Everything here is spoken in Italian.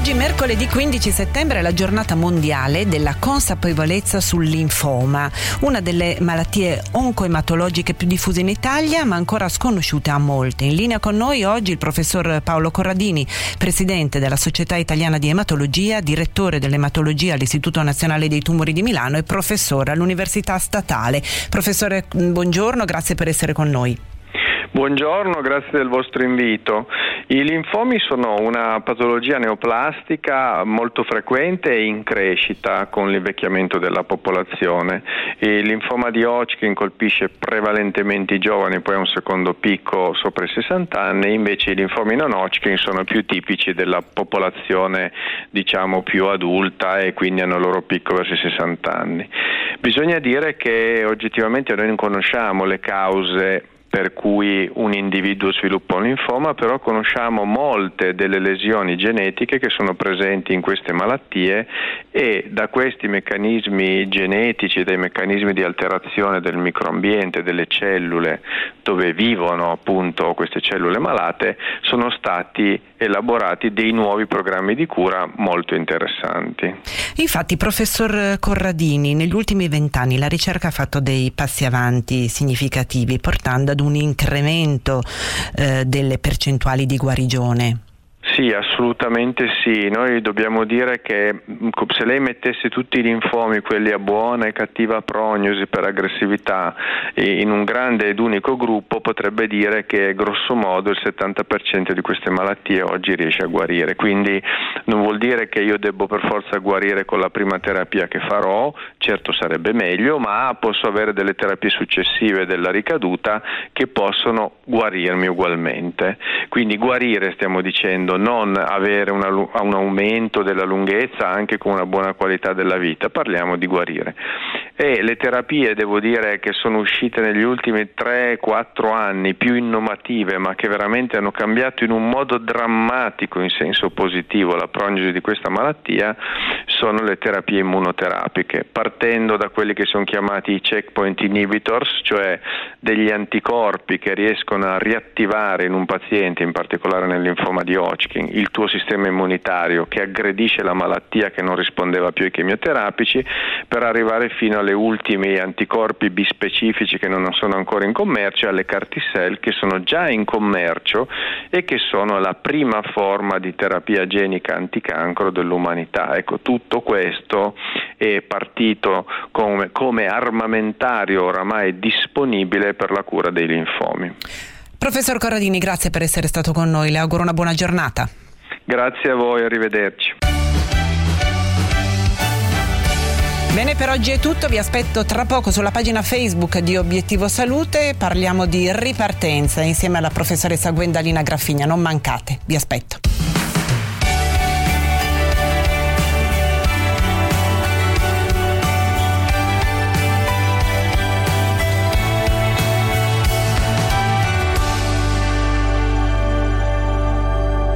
Oggi mercoledì 15 settembre è la giornata mondiale della consapevolezza sul linfoma, una delle malattie oncoematologiche più diffuse in Italia ma ancora sconosciute a molti. In linea con noi oggi il professor Paolo Corradini, presidente della Società Italiana di Ematologia, direttore dell'ematologia all'Istituto Nazionale dei Tumori di Milano e professore all'Università Statale. Professore, buongiorno, grazie per essere con noi. Buongiorno, grazie del vostro invito. I linfomi sono una patologia neoplastica molto frequente e in crescita con l'invecchiamento della popolazione. Il linfoma di Hodgkin colpisce prevalentemente i giovani, poi ha un secondo picco sopra i 60 anni, invece i linfomi non Hodgkin sono più tipici della popolazione diciamo più adulta e quindi hanno il loro picco verso i 60 anni. Bisogna dire che oggettivamente noi non conosciamo le cause per cui un individuo sviluppa un linfoma, però conosciamo molte delle lesioni genetiche che sono presenti in queste malattie e da questi meccanismi genetici, dai meccanismi di alterazione del microambiente, delle cellule dove vivono appunto queste cellule malate, sono stati elaborati dei nuovi programmi di cura molto interessanti. Infatti, professor Corradini, negli ultimi vent'anni la ricerca ha fatto dei passi avanti significativi, portando ad un incremento eh, delle percentuali di guarigione. Sì, assolutamente sì. Noi dobbiamo dire che mm, se lei mettesse tutti i linfomi, quelli a buona e cattiva prognosi per aggressività, in un grande ed unico gruppo, potrebbe dire che grosso modo il 70% di queste malattie oggi riesce a guarire. Quindi non vuol dire che io debbo per forza guarire con la prima terapia che farò, certo sarebbe meglio, ma posso avere delle terapie successive della ricaduta che possono guarirmi ugualmente. Quindi guarire, stiamo dicendo, non avere una, un aumento della lunghezza anche con una buona qualità della vita, parliamo di guarire. E le terapie, devo dire, che sono uscite negli ultimi 3-4 anni, più innovative, ma che veramente hanno cambiato in un modo drammatico in senso positivo la prognosi di questa malattia, sono le terapie immunoterapiche, partendo da quelli che sono chiamati i checkpoint inhibitors, cioè degli anticorpi che riescono a riattivare in un paziente, in particolare nel linfoma di Hodgkin, il tuo sistema immunitario che aggredisce la malattia che non rispondeva più ai chemioterapici, per arrivare fino alle ultime anticorpi bispecifici che non sono ancora in commercio, alle carticell che sono già in commercio e che sono la prima forma di terapia genica anticancro dell'umanità. Ecco, tutto questo è partito come, come armamentario oramai disponibile per la cura dei linfomi. Professor Corradini, grazie per essere stato con noi, le auguro una buona giornata. Grazie a voi, arrivederci. Bene, per oggi è tutto, vi aspetto tra poco sulla pagina Facebook di Obiettivo Salute, parliamo di ripartenza insieme alla professoressa Gwendalina Graffigna, non mancate, vi aspetto.